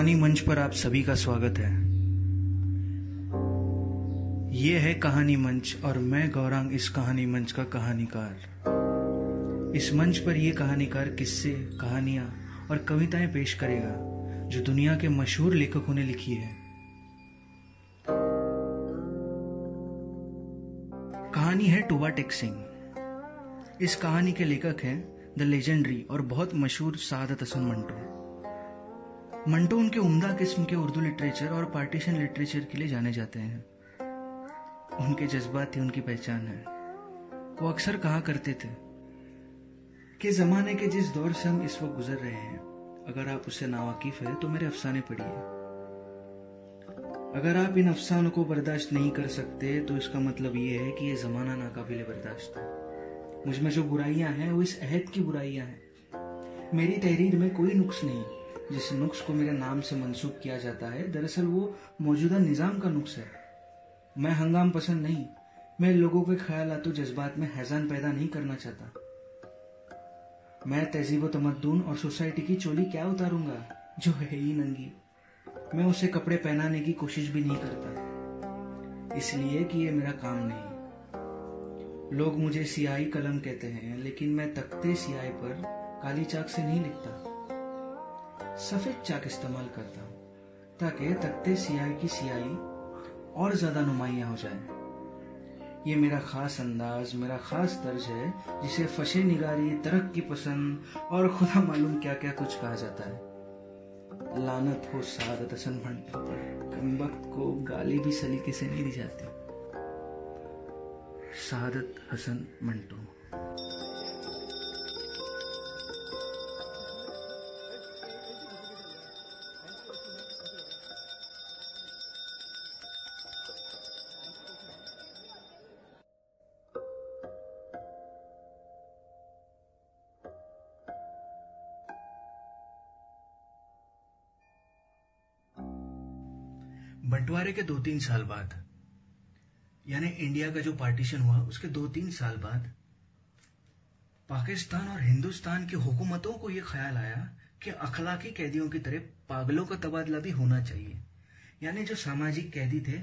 कहानी मंच पर आप सभी का स्वागत है। ये है कहानी मंच और मैं गौरांग इस कहानी मंच का कहानीकार। इस मंच पर यह कहानीकार किस्से, कहानियाँ और कविताएँ पेश करेगा, जो दुनिया के मशहूर लेखकों ने लिखी है। कहानी है टुबा टेक सिंह इस कहानी के लेखक हैं द लेजेंडरी और बहुत मशहूर सादत हसन मंटो। मंटो उनके उम्दा किस्म के उर्दू लिटरेचर और पार्टीशन लिटरेचर के लिए जाने जाते हैं। उनके जज्बात ही उनकी पहचान है। वो अक्सर कहा करते थे कि जमाने के जिस दौर से हम इस वक्त गुजर रहे हैं, अगर आप उससे नावाकिफ है तो मेरे अफसाने पढ़िए। अगर आप इन अफसानों को बर्दाश्त नहीं कर सकते तो इसका मतलब ये है कि ये जमाना नाकाबिल बर्दाश्त है। मुझमें जो बुराइयाँ हैं, वो इस अहद की बुराइयाँ हैं। मेरी तहरीर में कोई नुक्स नहीं। जिस नुक्स को मेरे नाम से मंसूब किया जाता है, दरअसल वो मौजूदा निज़ाम का नुक्स है। मैं हंगाम पसंद नहीं। मैं लोगों के ख्याल तो जज्बात में हैजान पैदा नहीं करना चाहता। मैं तहजीब तमद्दून और सोसाइटी की चोली क्या उतारूँगा? जो है ही नंगी। मैं उसे कपड़े पहनाने की कोशिश भी नहीं करता। इसलिए कि ये मेरा काम नहीं। लोग मुझे सियाही कलम कहते हैं, लेकिन मैं तख्ते सियाही पर काली चाक से नहीं लिखता। सफ़ेद चाक इस्तेमाल करता हूँ, ताकि तख्ते सियाही की सियाही और ज़्यादा नुमाइया हो जाए। ये मेरा खास अंदाज, मेरा खास तर्ज है, जिसे फशे निगारी, तरक की पसंद और खुदा मालूम क्या क्या कुछ कहा जाता है। लानत हो सादत हसन भंटा पर कमबख्त को गाली भी सलीके से नहीं दी जाती। सादत हसन मंटो। बंटवारे के दो तीन साल बाद, यानी इंडिया का जो पार्टीशन हुआ, उसके दो तीन साल बाद, पाकिस्तान और हिंदुस्तान की हुकूमतों को यह ख्याल आया कि अखलाकी कैदियों की तरह पागलों का तबादला भी होना चाहिए। यानी जो सामाजिक कैदी थे,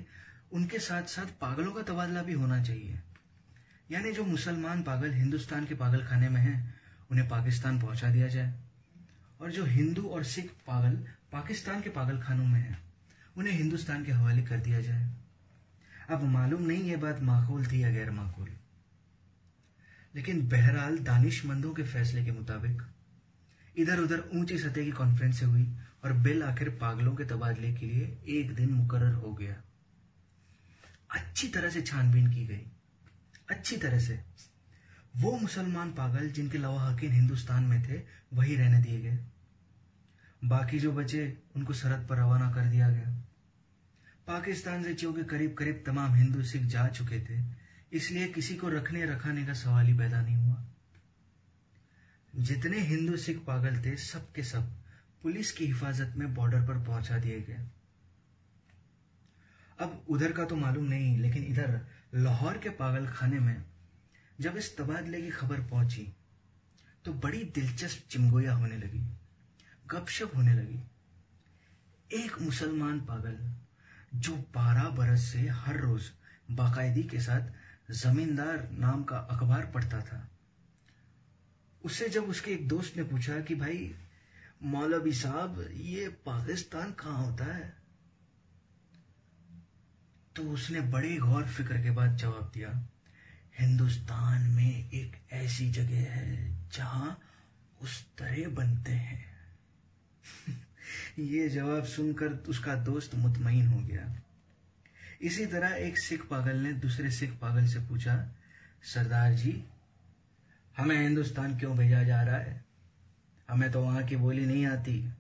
उनके साथ साथ पागलों का तबादला भी होना चाहिए। यानी जो मुसलमान पागल हिंदुस्तान के पागल खाने में हैं, उन्हें पाकिस्तान पहुँचा दिया जाए। और जो हिंदू और सिख पागल पाकिस्तान के पागल खानों में हैं उन्हें हिंदुस्तान के हवाले कर दिया जाए। अब मालूम नहीं ये बात माकूल थी या गैर माकूल लेकिन बहरहाल दानिशमंदों के फैसले के मुताबिक इधर उधर ऊँची सतह की कॉन्फ्रेंस हुई और बिल आखिर पागलों के तबादले के लिए एक दिन मुकर्र हो गया। अच्छी तरह से छानबीन की गई। अच्छी तरह से। वो मुसलमान पागल जिनके लवाहकिन हिंदुस्तान में थे, वही रहने दिए गए। बाकी जो बचे, उनको सरहद पर रवाना कर दिया गया। पाकिस्तान से के करीब करीब तमाम हिंदू सिख जा चुके थे, इसलिए किसी को रखने रखाने का सवाल ही पैदा नहीं हुआ। जितने हिंदू सिख पागल थे, सब के सब पुलिस की हिफाजत में बॉर्डर पर पहुँचा दिए गए। अब उधर का तो मालूम नहीं, लेकिन इधर लाहौर के पागल खाने में जब इस तबादले की खबर पहुँची तो बड़ी दिलचस्प चिमगोया होने लगी, गपशप होने लगी। एक मुसलमान पागल जो बारह बरस से हर रोज बाकायदी के साथ जमींदार नाम का अखबार पढ़ता था। उससे जब उसके एक दोस्त ने पूछा कि भाई, मौलवी साहब, ये पाकिस्तान कहाँ होता है? तो उसने बड़े गौर फ़िक्र के बाद जवाब दिया, हिंदुस्तान में एक ऐसी जगह है जहाँ उस तरह बनते हैं। ये जवाब सुनकर उसका दोस्त मुतमईन हो गया। इसी तरह एक सिख पागल ने दूसरे सिख पागल से पूछा, सरदार जी, हमें हिंदुस्तान क्यों भेजा जा रहा है? हमें तो वहाँ की बोली नहीं आती।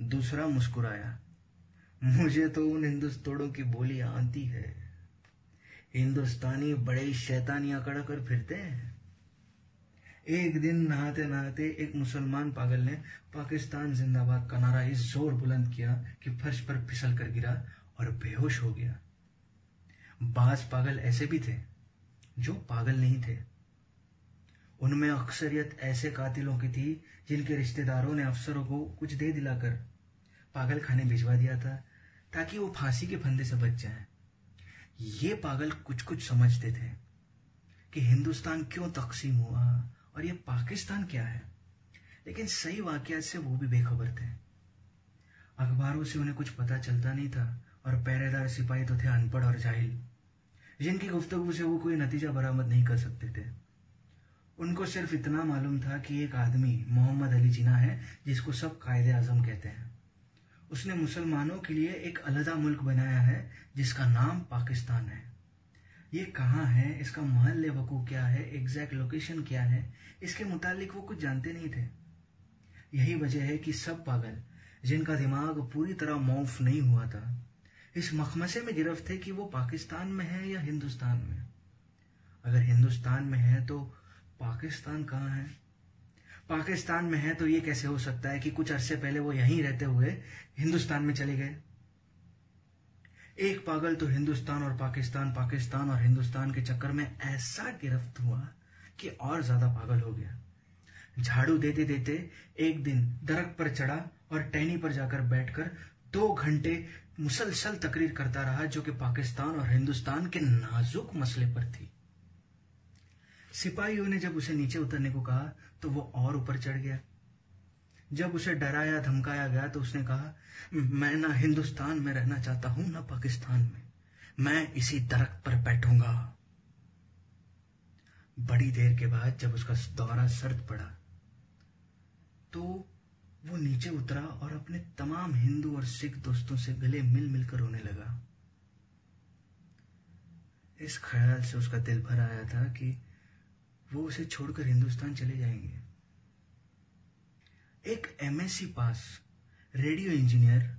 दूसरा मुस्कुराया, मुझे तो उन हिंदुस्तोड़ों की बोली आती है। हिंदुस्तानी बड़े शैतानियाँ कड़ा कर फिरते हैं। एक दिन नहाते नहाते एक मुसलमान पागल ने पाकिस्तान जिंदाबाद का नारा इस ज़ोर बुलंद किया कि फर्श पर फिसल कर गिरा और बेहोश हो गया। बाज पागल ऐसे भी थे जो पागल नहीं थे। उनमें अक्सरियत ऐसे कातिलों की थी जिनके रिश्तेदारों ने अफसरों को कुछ दे दिलाकर पागल खाने भिजवा दिया था ताकि वो फांसी के फंदे से बच जाए। ये पागल कुछ कुछ समझते थे कि हिंदुस्तान क्यों तकसीम हुआ? और ये पाकिस्तान क्या है? लेकिन सही वाकयात से वो भी बेखबर थे। अखबारों से उन्हें कुछ पता चलता नहीं था और पहरेदार सिपाही तो थे अनपढ़ और जाहिल, जिनकी गुफ्तगु से वो कोई नतीजा बरामद नहीं कर सकते थे। उनको सिर्फ़ इतना मालूम था कि एक आदमी मोहम्मद अली जिना है, जिसको सब कायदे आज़म कहते हैं। उसने मुसलमानों के लिए एक अलहदा मुल्क बनाया है, जिसका नाम पाकिस्तान है। ये कहाँ है? इसका महल वकू क्या है? एग्जैक्ट लोकेशन क्या है? इसके मुतालिक वो कुछ जानते नहीं थे। यही वजह है कि सब पागल, जिनका दिमाग पूरी तरह मौफ नहीं हुआ था, इस मखमसे में गिरफ्त थे कि वो पाकिस्तान में है या हिंदुस्तान में? अगर हिंदुस्तान में है तो पाकिस्तान कहाँ है? पाकिस्तान में है तो ये कैसे हो सकता है कि कुछ अरसे पहले वो यहीं रहते हुए हिंदुस्तान में चले गए? एक पागल तो हिंदुस्तान और पाकिस्तान पाकिस्तान और हिंदुस्तान के चक्कर में ऐसा गिरफ्त हुआ कि और ज़्यादा पागल हो गया। झाड़ू देते देते एक दिन दरख्त पर चढ़ा और टहनी पर जाकर बैठकर दो घंटे मुसलसल तकरीर करता रहा जो कि पाकिस्तान और हिंदुस्तान के नाजुक मसले पर थी। सिपाहियों ने जब उसे नीचे उतरने को कहा तो वो और ऊपर चढ़ गया। जब उसे डराया, धमकाया गया तो उसने कहा, मैं ना हिंदुस्तान में रहना चाहता हूँ, ना पाकिस्तान में। मैं इसी दरख्त पर बैठूँगा। बड़ी देर के बाद जब उसका दौरा सर्द पड़ा तो वो नीचे उतरा और अपने तमाम हिंदू और सिख दोस्तों से गले मिल मिलकर रोने लगा। इस ख्याल से उसका दिल भर आया था कि वो उसे छोड़कर हिंदुस्तान चले जाएँगे। एक एमएससी पास रेडियो इंजीनियर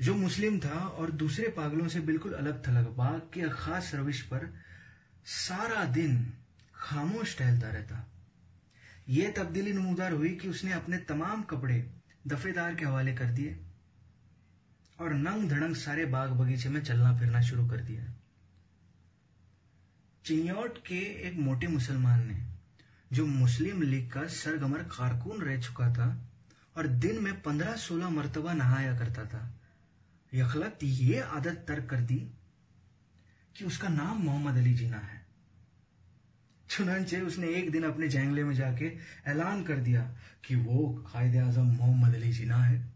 जो मुस्लिम था और दूसरे पागलों से बिल्कुल अलग थलग बाग के खास रविश पर सारा दिन खामोश टहलता रहता। यह तब्दीली नमूदार हुई कि उसने अपने तमाम कपड़े दफेदार के हवाले कर दिए और नंग धड़ंग सारे बाग बगीचे में चलना फिरना शुरू कर दिया। चिन्यौट के एक मोटे मुसलमान ने जो मुस्लिम लीग का सरगमर कारकुन रह चुका था और दिन में पंद्रह सोलह मरतबा नहाया करता था। यखलत ये आदत तर्क कर दी कि उसका नाम मोहम्मद अली जीना है। चुनाचे उसने एक दिन अपने जैंगले में जाके ऐलान कर दिया कि वो कायदे आज़म मोहम्मद अली जिना है।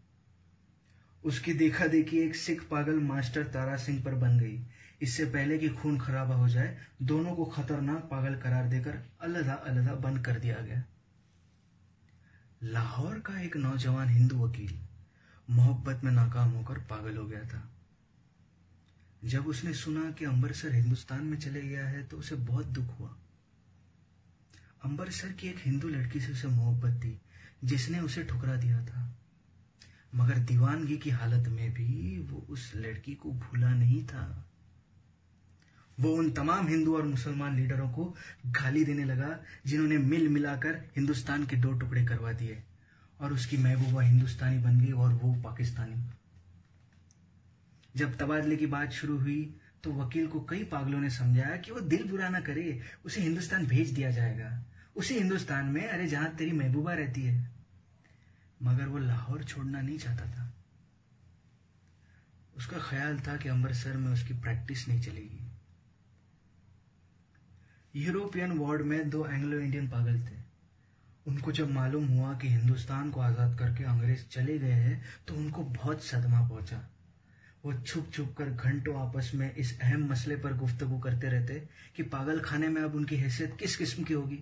उसकी देखा देखी एक सिख पागल मास्टर तारा सिंह पर बन गई। इससे पहले कि खून खराबा हो जाए, दोनों को खतरनाक पागल करार देकर अलहदा अलहदा बंद कर दिया गया। लाहौर का एक नौजवान हिंदू वकील मोहब्बत में नाकाम होकर पागल हो गया था। जब उसने सुना कि अम्बरसर हिंदुस्तान में चले गया है तो उसे बहुत दुख हुआ। अम्बरसर की एक हिंदू लड़की से उसे मोहब्बत थी, जिसने उसे ठुकरा दिया था। मगर दीवानगी की हालत में भी वो उस लड़की को भूला नहीं था। वो उन तमाम हिंदू और मुसलमान लीडरों को गाली देने लगा, जिन्होंने मिल मिलाकर हिंदुस्तान के दो टुकड़े करवा दिए। और उसकी महबूबा हिंदुस्तानी बन गई और वो पाकिस्तानी। जब तबादले की बात शुरू हुई तो वकील को कई पागलों ने समझाया कि वो दिल बुरा ना करे, उसे हिंदुस्तान भेज दिया जाएगा। उसी हिंदुस्तान में, अरे जहाँ तेरी महबूबा रहती है। मगर वो लाहौर छोड़ना नहीं चाहता था। उसका ख्याल था कि अमृतसर में उसकी प्रैक्टिस नहीं चलेगी। यूरोपियन वार्ड में दो एंग्लो इंडियन पागल थे। उनको जब मालूम हुआ कि हिंदुस्तान को आज़ाद करके अंग्रेज़ चले गए हैं तो उनको बहुत सदमा पहुँचा। वो छुप छुप कर घंटों आपस में इस अहम मसले पर गुफ्तगु करते रहते कि पागल खाने में अब उनकी हैसियत किस किस्म की होगी।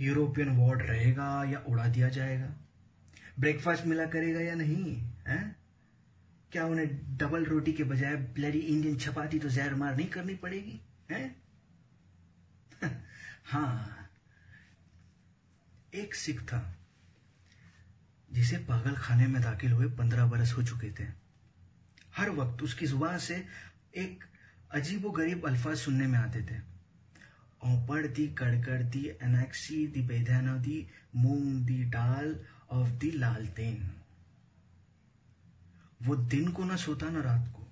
यूरोपियन वार्ड रहेगा या उड़ा दिया जाएगा? ब्रेकफास्ट मिला करेगा या नहीं, है? क्या उन्हें डबल रोटी के बजाय ब्लरी इंडियन चपाती तो जहर मार नहीं करनी पड़ेगी, है? हाँ एक सिख था, जिसे पागल खाने में दाखिल हुए पंद्रह बरस हो चुके थे। हर वक्त उसकी ज़ुबान से एक अजीबो गरीब अल्फाज सुनने में आते थे। औपड़ दी, कड़कड़ दी एनेक्सी दी बेदाना दी, मूंग दी डाल ऑफ़ दी लालतेन वो दिन को ना सोता ना रात को।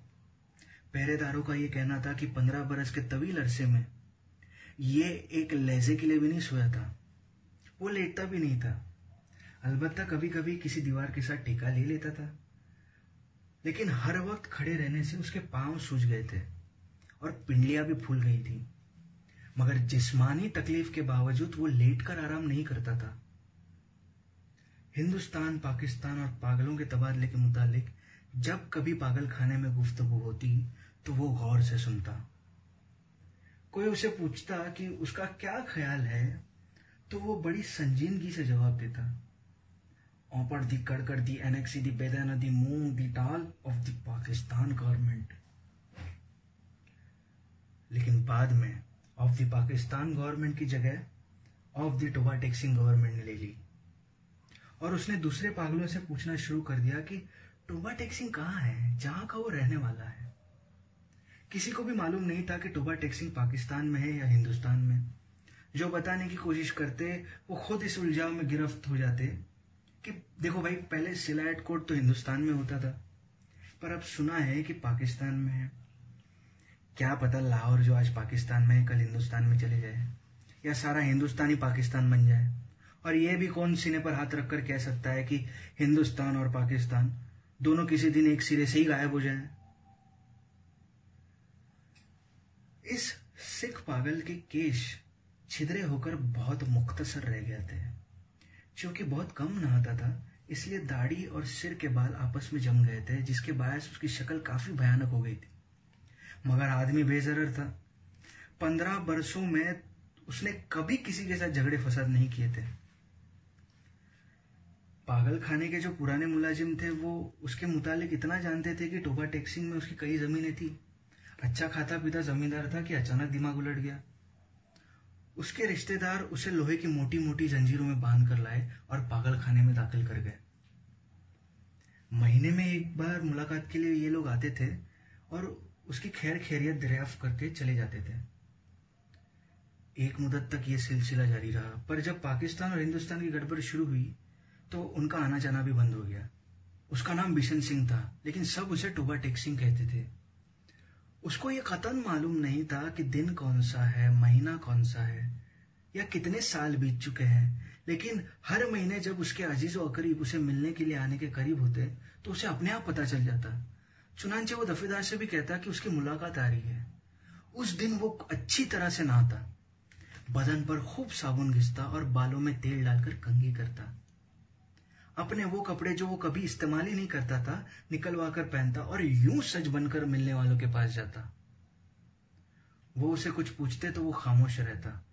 पहरेदारों का ये कहना था कि पंद्रह बरस के तवील अरसे में ये एक लहजे के लिए भी नहीं सोया था। वो लेटता भी नहीं था। अलबत्ता कभी कभी किसी दीवार के साथ टीका ले लेता था। लेकिन हर वक्त खड़े रहने से उसके पाँव सूज गए थे और पिंडलियाँ भी फूल गई थी। मगर जिस्मानी तकलीफ़ के बावजूद वो लेटकर आराम नहीं करता था। हिंदुस्तान, पाकिस्तान और पागलों के तबादले के मुतालिक जब कभी पागल खाने में गुफ्तगु होती तो वो गौर से सुनता। कोई उसे पूछता कि उसका क्या ख्याल है तो वो बड़ी संजीदगी से जवाब देता। ऑपर दी कड़कड़ दी एनेक्सी दी बेदाना दी मूंग दी टाल ऑफ़ द पाकिस्तान गवर्नमेंट लेकिन बाद में ऑफ़ द पाकिस्तान गवर्नमेंट की जगह of the Toba taxing government ने ले ली। और उसने दूसरे पागलों से पूछना शुरू कर दिया कि टोबा टैक्सिंग कहाँ है? जहाँ का वो रहने वाला है? किसी को भी मालूम नहीं था कि टोबा टैक्सिंग पाकिस्तान में है या हिंदुस्तान में। जो बताने की कोशिश करते, वो खुद इस उलझाव में गिरफ्त हो जाते कि देखो भाई, पहले सिलाइट कोट तो हिंदुस्तान में होता था, पर अब सुना है कि पाकिस्तान में है। क्या पता लाहौर जो आज पाकिस्तान में है, कल हिंदुस्तान में चले जाए, या सारा हिंदुस्तान ही पाकिस्तान बन जाए। और यह भी कौन सीने पर हाथ रखकर कह सकता है कि हिंदुस्तान और पाकिस्तान दोनों किसी दिन एक सिरे से ही गायब हो जाए। इस सिख पागल के केश छिदरे होकर बहुत मुख्तसर रह गए थे। क्योंकि बहुत कम नहाता था, इसलिए दाढ़ी और सिर के बाल आपस में जम गए थे, जिसके बायस उसकी शक्ल काफ़ी भयानक हो गई थी। मगर आदमी बेजरर था। पंद्रह बरसों में उसने कभी किसी के साथ झगड़े फसाद नहीं किए थे। पागल खाने के जो पुराने मुलाजिम थे, वो उसके मुतालिक इतना जानते थे कि टोबा टैक्सिंग में उसकी कई जमीनें थी। अच्छा खाता पीता जमींदार था कि अचानक दिमाग उलट गया? उसके रिश्तेदार उसे लोहे की मोटी मोटी जंजीरों में बाँध कर लाए और पागल खाने में दाखिल कर गए। महीने में एक बार मुलाकात के लिए ये लोग आते थे और उसकी खैर खैरियत दरियाफ्त करके चले जाते थे। एक मुदत तक ये सिलसिला जारी रहा, पर जब पाकिस्तान और हिंदुस्तान की गड़बड़ शुरू हुई तो उनका आना जाना भी बंद हो गया। उसका नाम बिशन सिंह था, लेकिन सब उसे टोबा टेक सिंह कहते थे। उसको ये कतन मालूम नहीं था कि दिन कौन सा है, महीना कौन सा है, या कितने साल बीत चुके हैं। लेकिन हर महीने जब उसके अज़ीज़ और करीब उसे मिलने के लिए आने के करीब होते तो उसे अपने आप पता चल जाता। चुनाचे वो दफेदार से भी कहता कि उसकी मुलाकात आ रही है। उस दिन वो अच्छी तरह से नहाता। बदन पर खूब साबुन घिसता और बालों में तेल डालकर कंघी करता। अपने वो कपड़े जो वो कभी इस्तेमाल ही नहीं करता था निकलवा कर पहनता और यूँ सज बनकर मिलने वालों के पास जाता। वो उसे कुछ पूछते तो वो खामोश रहता।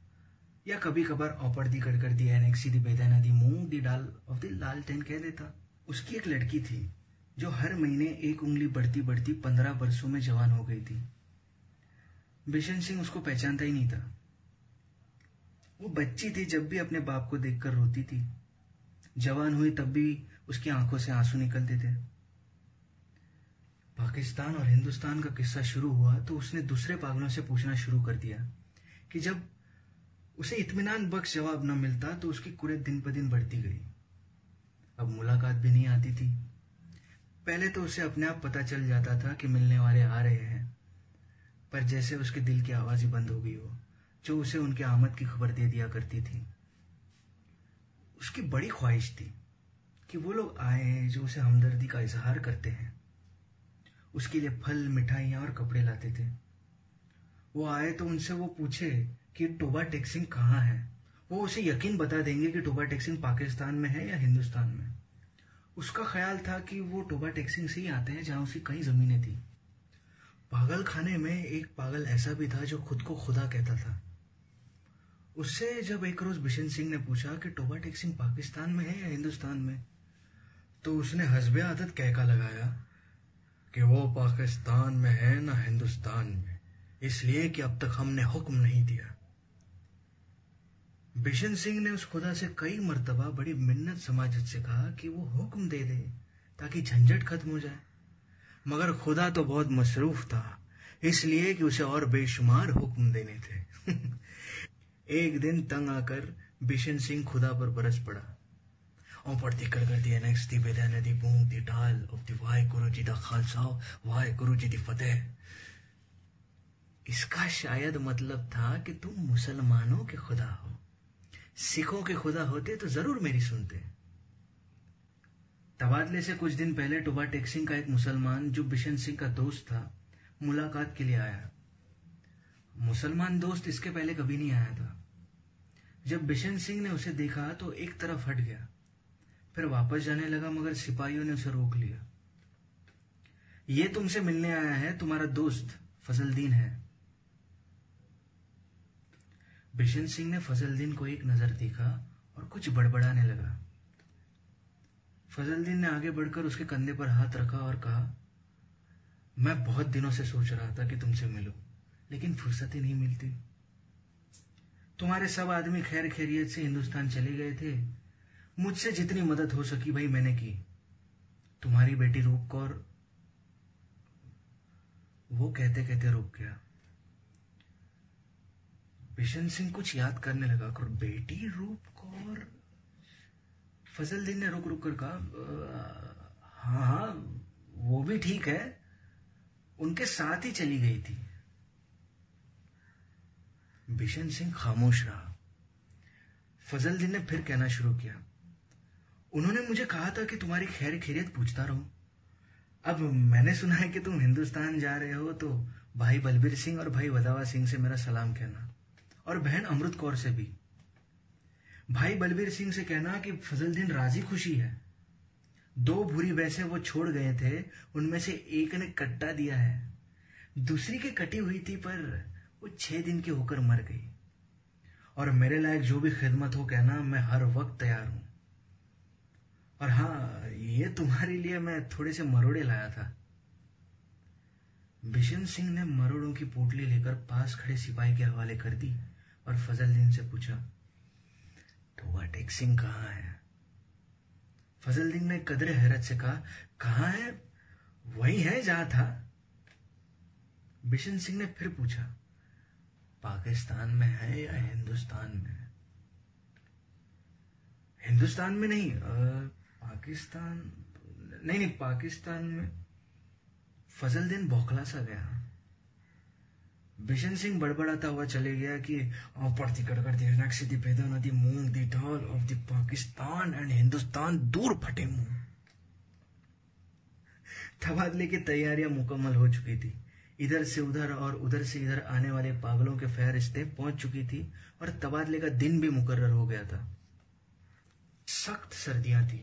या कभी कभार औपड़ दी कर कर दी एनेक्सी दी बेदाना दी, मूंग दी, डाल ऑफ़ दी लाल टेन कह देता। उसकी एक लड़की थी, जो हर महीने एक उंगली बढ़ती बढ़ती पंद्रह बरसों में जवान हो गई थी। बिशन सिंह उसको पहचानता ही नहीं था। वो बच्ची थी, जब भी अपने बाप को देखकर रोती थी। जवान हुई तब भी उसकी आँखों से आँसू निकलते थे। पाकिस्तान और हिंदुस्तान का किस्सा शुरू हुआ तो उसने दूसरे पागलों से पूछना शुरू कर दिया कि जब उसे इतमान बख्श जवाब न मिलता तो उसकी कुरेद दिन पर दिन बढ़ती गई। अब मुलाकात भी नहीं आती थी। पहले तो उसे अपने आप पता चल जाता था कि मिलने वाले आ रहे हैं, पर जैसे उसके दिल की आवाज़ ही बंद हो गई हो, जो उसे उनके आमद की खबर दे दिया करती थी। उसकी बड़ी ख्वाहिश थी कि वो लोग आए जो उसे हमदर्दी का इजहार करते हैं। उसके लिए फल, मिठाइयाँ और कपड़े लाते थे। वो आए तो उनसे वो पूछे कि टोबा टेक्सिंग कहाँ है? वो उसे यकीन बता देंगे कि टोबा टेक्सिंग पाकिस्तान में है या हिंदुस्तान में। उसका ख्याल था कि वो टोबा टेक्सिंग से ही आते हैं जहाँ उसकी कई जमीनें थी। पागल खाने में एक पागल ऐसा भी था जो खुद को खुदा कहता था। उससे जब एक रोज बिशन सिंह ने पूछा कि टोबा टेक्सिंग पाकिस्तान में है या हिंदुस्तान में तो उसने हसबे आदत कहका लगाया कि वो पाकिस्तान में है ना हिंदुस्तान में। इसलिए कि अब तक हमने हुक्म नहीं दिया। बिशन सिंह ने उस खुदा से कई मरतबा बड़ी मिन्नत समाजत से कहा कि वो हुक्म दे दे ताकि झंझट खत्म हो जाए। मगर खुदा तो बहुत मसरूफ था, इसलिए कि उसे और बेशुमार हुक्म देने थे। एक दिन तंग आकर बिशन सिंह खुदा पर बरस पड़ा। पढ़ती कर दी नेक्स्ट दी बेदान दी बूंद दी डाल ऑफ़ दी वाहे गुरु जी दा खालसा वाहे गुरु जी दी फतेह। इसका शायद मतलब था कि तुम मुसलमानों के खुदा हो। सिखों के खुदा होते तो ज़रूर मेरी सुनते। तबादले से कुछ दिन पहले टोबा टेक्सिंग का एक मुसलमान, जो बिशन सिंह का दोस्त था, मुलाकात के लिए आया। मुसलमान दोस्त इसके पहले कभी नहीं आया था। जब बिशन सिंह ने उसे देखा तो एक तरफ़ हट गया। फिर वापस जाने लगा, मगर सिपाहियों ने उसे रोक लिया। ये तुमसे मिलने आया है, तुम्हारा दोस्त फजलदीन है। बिशन सिंह ने फजलदीन को एक नज़र देखा और कुछ बड़बड़ाने लगा। फजलदीन ने आगे बढ़कर उसके कंधे पर हाथ रखा और कहा, मैं बहुत दिनों से सोच रहा था कि तुमसे मिलूं, लेकिन फुर्सत ही नहीं मिलती। तुम्हारे सब आदमी खैर खैरियत से हिंदुस्तान चले गए थे। मुझसे जितनी मदद हो सकी भाई मैंने की। तुम्हारी बेटी रूप कौर वो कहते कहते रुक गया। बिशन सिंह कुछ याद करने लगा कर बेटी रूप कौर फजल ने रुक रुक कर कहा हाँ हाँ वो भी ठीक है। उनके साथ ही चली गई थी। बिशन सिंह खामोश रहा। फजल दिन ने फिर कहना शुरू किया, उन्होंने मुझे कहा था कि तुम्हारी खैर खैरियत पूछता रहूँ। अब मैंने सुना है कि तुम हिंदुस्तान जा रहे हो तो भाई बलबीर सिंह और भाई वदावा सिंह से मेरा सलाम कहना, और बहन अमृत कौर से भी। भाई बलबीर सिंह से कहना कि फजल दिन राज़ी खुशी है। दो भूरी वैसे वो छोड़ गए थे, उनमें से एक ने कट्टा दिया है। दूसरी की कटी हुई थी पर वो छह दिन की होकर मर गई। और मेरे लायक जो भी खिदमत हो कहना, मैं हर वक्त तैयार हूँ। और हाँ ये तुम्हारे लिए मैं थोड़े से मरोड़े लाया था। बिशन सिंह ने मरोड़ों की पोटली लेकर पास खड़े सिपाही के हवाले कर दी और फजलदीन से पूछा टोबा टेक सिंह कहाँ है? फजलदीन ने कदरे हैरत से कहा, कहाँ है? वही है जहाँ था? बिशन सिंह ने फिर पूछा पाकिस्तान में है या हिंदुस्तान में हिंदुस्तान में नहीं पाकिस्तान, नहीं नहीं, पाकिस्तान में फजल दिन बौखला सा गया। बिशन सिंह बड़बड़ाता हुआ चले गया कि पड़ती कड़कड़ती नक्शी दी पैदा नदी मूंग दी ढाल of the Pakistan and Hindustan दूर फटे मुँह. तबादले की तैयारियाँ मुकम्मल हो चुकी थी। इधर से उधर और उधर से इधर आने वाले पागलों के फहरिस्तें पहुँच चुकी थी और तबादले का दिन भी मुकर्र हो गया था। सख्त सर्दियाँ थी,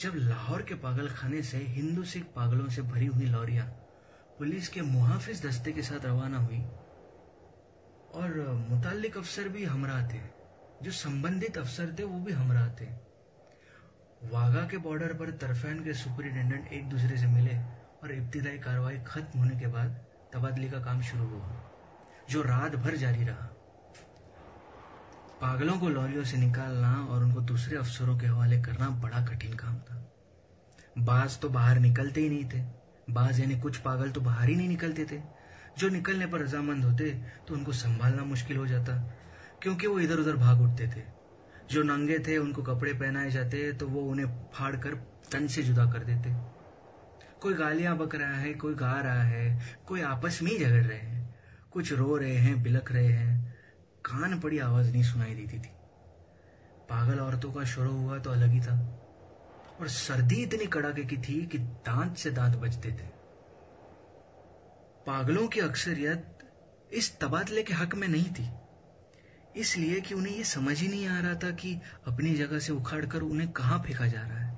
जब लाहौर के पागल खाने से हिंदू सिख पागलों से भरी हुई लॉरियाँ पुलिस के मुहाफिज दस्ते के साथ रवाना हुई और मुतालिक अफसर भी हमरा थे, जो संबंधित अफसर थे वो भी हमरा थे। वाघा के बॉर्डर पर तरफैन के सुपरिटेंडेंट एक दूसरे से मिले और इब्तदाई कार्रवाई खत्म होने के बाद तबादले का काम शुरू हुआ, जो रात भर जारी रहा। पागलों को लॉरियों से निकालना और उनको दूसरे अफसरों के हवाले करना बड़ा कठिन काम था। बाज तो बाहर निकलते ही नहीं थे। बाज यानी कुछ पागल तो बाहर ही नहीं निकलते थे। जो निकलने पर रजामंद होते तो उनको संभालना मुश्किल हो जाता, क्योंकि वो इधर उधर भाग उठते थे। जो नंगे थे, उनको कपड़े पहनाए जाते तो वो उन्हें फाड़ कर तन से जुदा कर देते। कोई गालियाँ बक रहा है, कोई गा रहा है, कोई आपस में ही झगड़ रहे हैं, कुछ रो रहे हैं, बिलख रहे हैं। कान पड़ी आवाज़ नहीं सुनाई देती थी। पागल औरतों का शुरू हुआ तो अलग ही था। और सर्दी इतनी कड़ाके की थी कि दांत से दांत बजते थे। पागलों की अक्सरियत इस तबादले के हक में नहीं थी। इसलिए कि उन्हें यह समझ ही नहीं आ रहा था कि अपनी जगह से उखाड़ कर उन्हें कहाँ फेंका जा रहा है।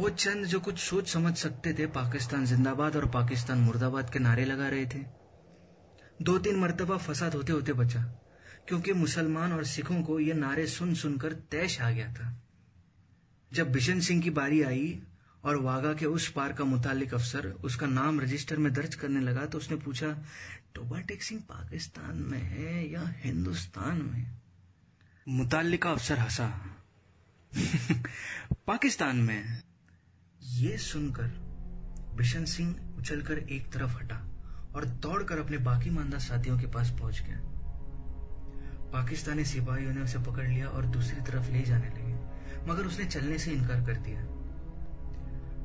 वो चंद जो कुछ सोच समझ सकते थे, पाकिस्तान जिंदाबाद और पाकिस्तान मुर्दाबाद के नारे लगा रहे थे। दो तीन मरतबा फसाद होते होते बचा, क्योंकि मुसलमान और सिखों को ये नारे सुन सुनकर तैश आ गया था। जब बिशन सिंह की बारी आई और वागा के उस पार का मुतालिक अफसर उसका नाम रजिस्टर में दर्ज करने लगा तो उसने पूछा टोबा टेक सिंह पाकिस्तान में है या हिंदुस्तान में? मुतालिका अफसर हंसा, पाकिस्तान में। ये सुनकर बिशन सिंह उछलकर एक तरफ़ हटा और दौड़कर अपने बाकी मानदा साथियों के पास पहुँच गया पाकिस्तानी सिपाहियों ने उसे पकड़ लिया और दूसरी तरफ़ ले जाने लगे, मगर उसने चलने से इनकार कर दिया।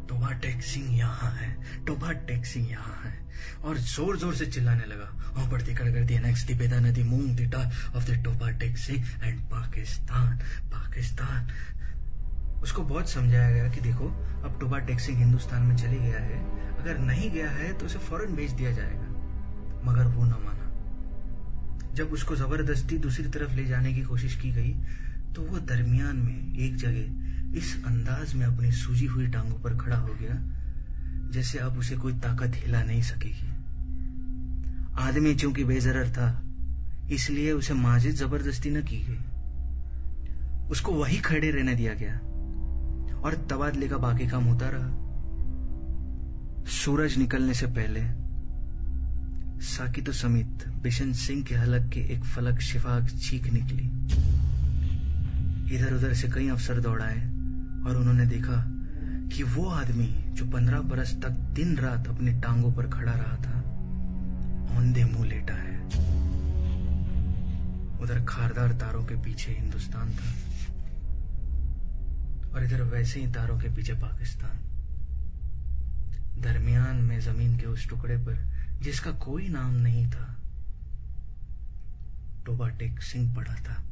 टोबा टेक सिंह यहाँ है, टोबा टेक सिंह यहाँ है, और ज़ोर ज़ोर से चिल्लाने लगा। वहाँ पर तिकड़ कर दिया नेक्स्ट बेदा नदी मूंग दिटा of the Toba Tek Singh and Pakistan Pakistan. उसको बहुत समझाया गया कि देखो, अब टोबा टैक्सी हिंदुस्तान में चले गया है। अगर नहीं गया है तो उसे फ़ौरन भेज दिया जाएगा। मगर वो न माना। जब उसको ज़बरदस्ती दूसरी तरफ़ ले जाने की कोशिश की गई तो वो दरमियान में एक जगह इस अंदाज में अपनी सूजी हुई टांगों पर खड़ा हो गया, जैसे अब उसे कोई ताकत हिला नहीं सकेगी। आदमी चूँकि बेजरर था, इसलिए उसे माजिद ज़बरदस्ती न की गई। उसको वही खड़े रहने दिया गया। और तबादले का बाकी काम होता रहा। सूरज निकलने से पहले, साकितो समित बिशन सिंह के हलक के एक फलक शिफाक चीख निकली। इधर उधर से कई अफसर दौड़ाए और उन्होंने देखा कि वो आदमी जो पंद्रह बरस तक दिन रात अपनी टांगों पर खड़ा रहा था, औंधे मुँह लेटा है। उधर खारदार तारों के पीछे हिंदुस्तान था। और इधर वैसे ही तारों के पीछे पाकिस्तान। दरमियान में ज़मीन के उस टुकड़े पर, जिसका कोई नाम नहीं था टोबाटेक सिंह पड़ा था।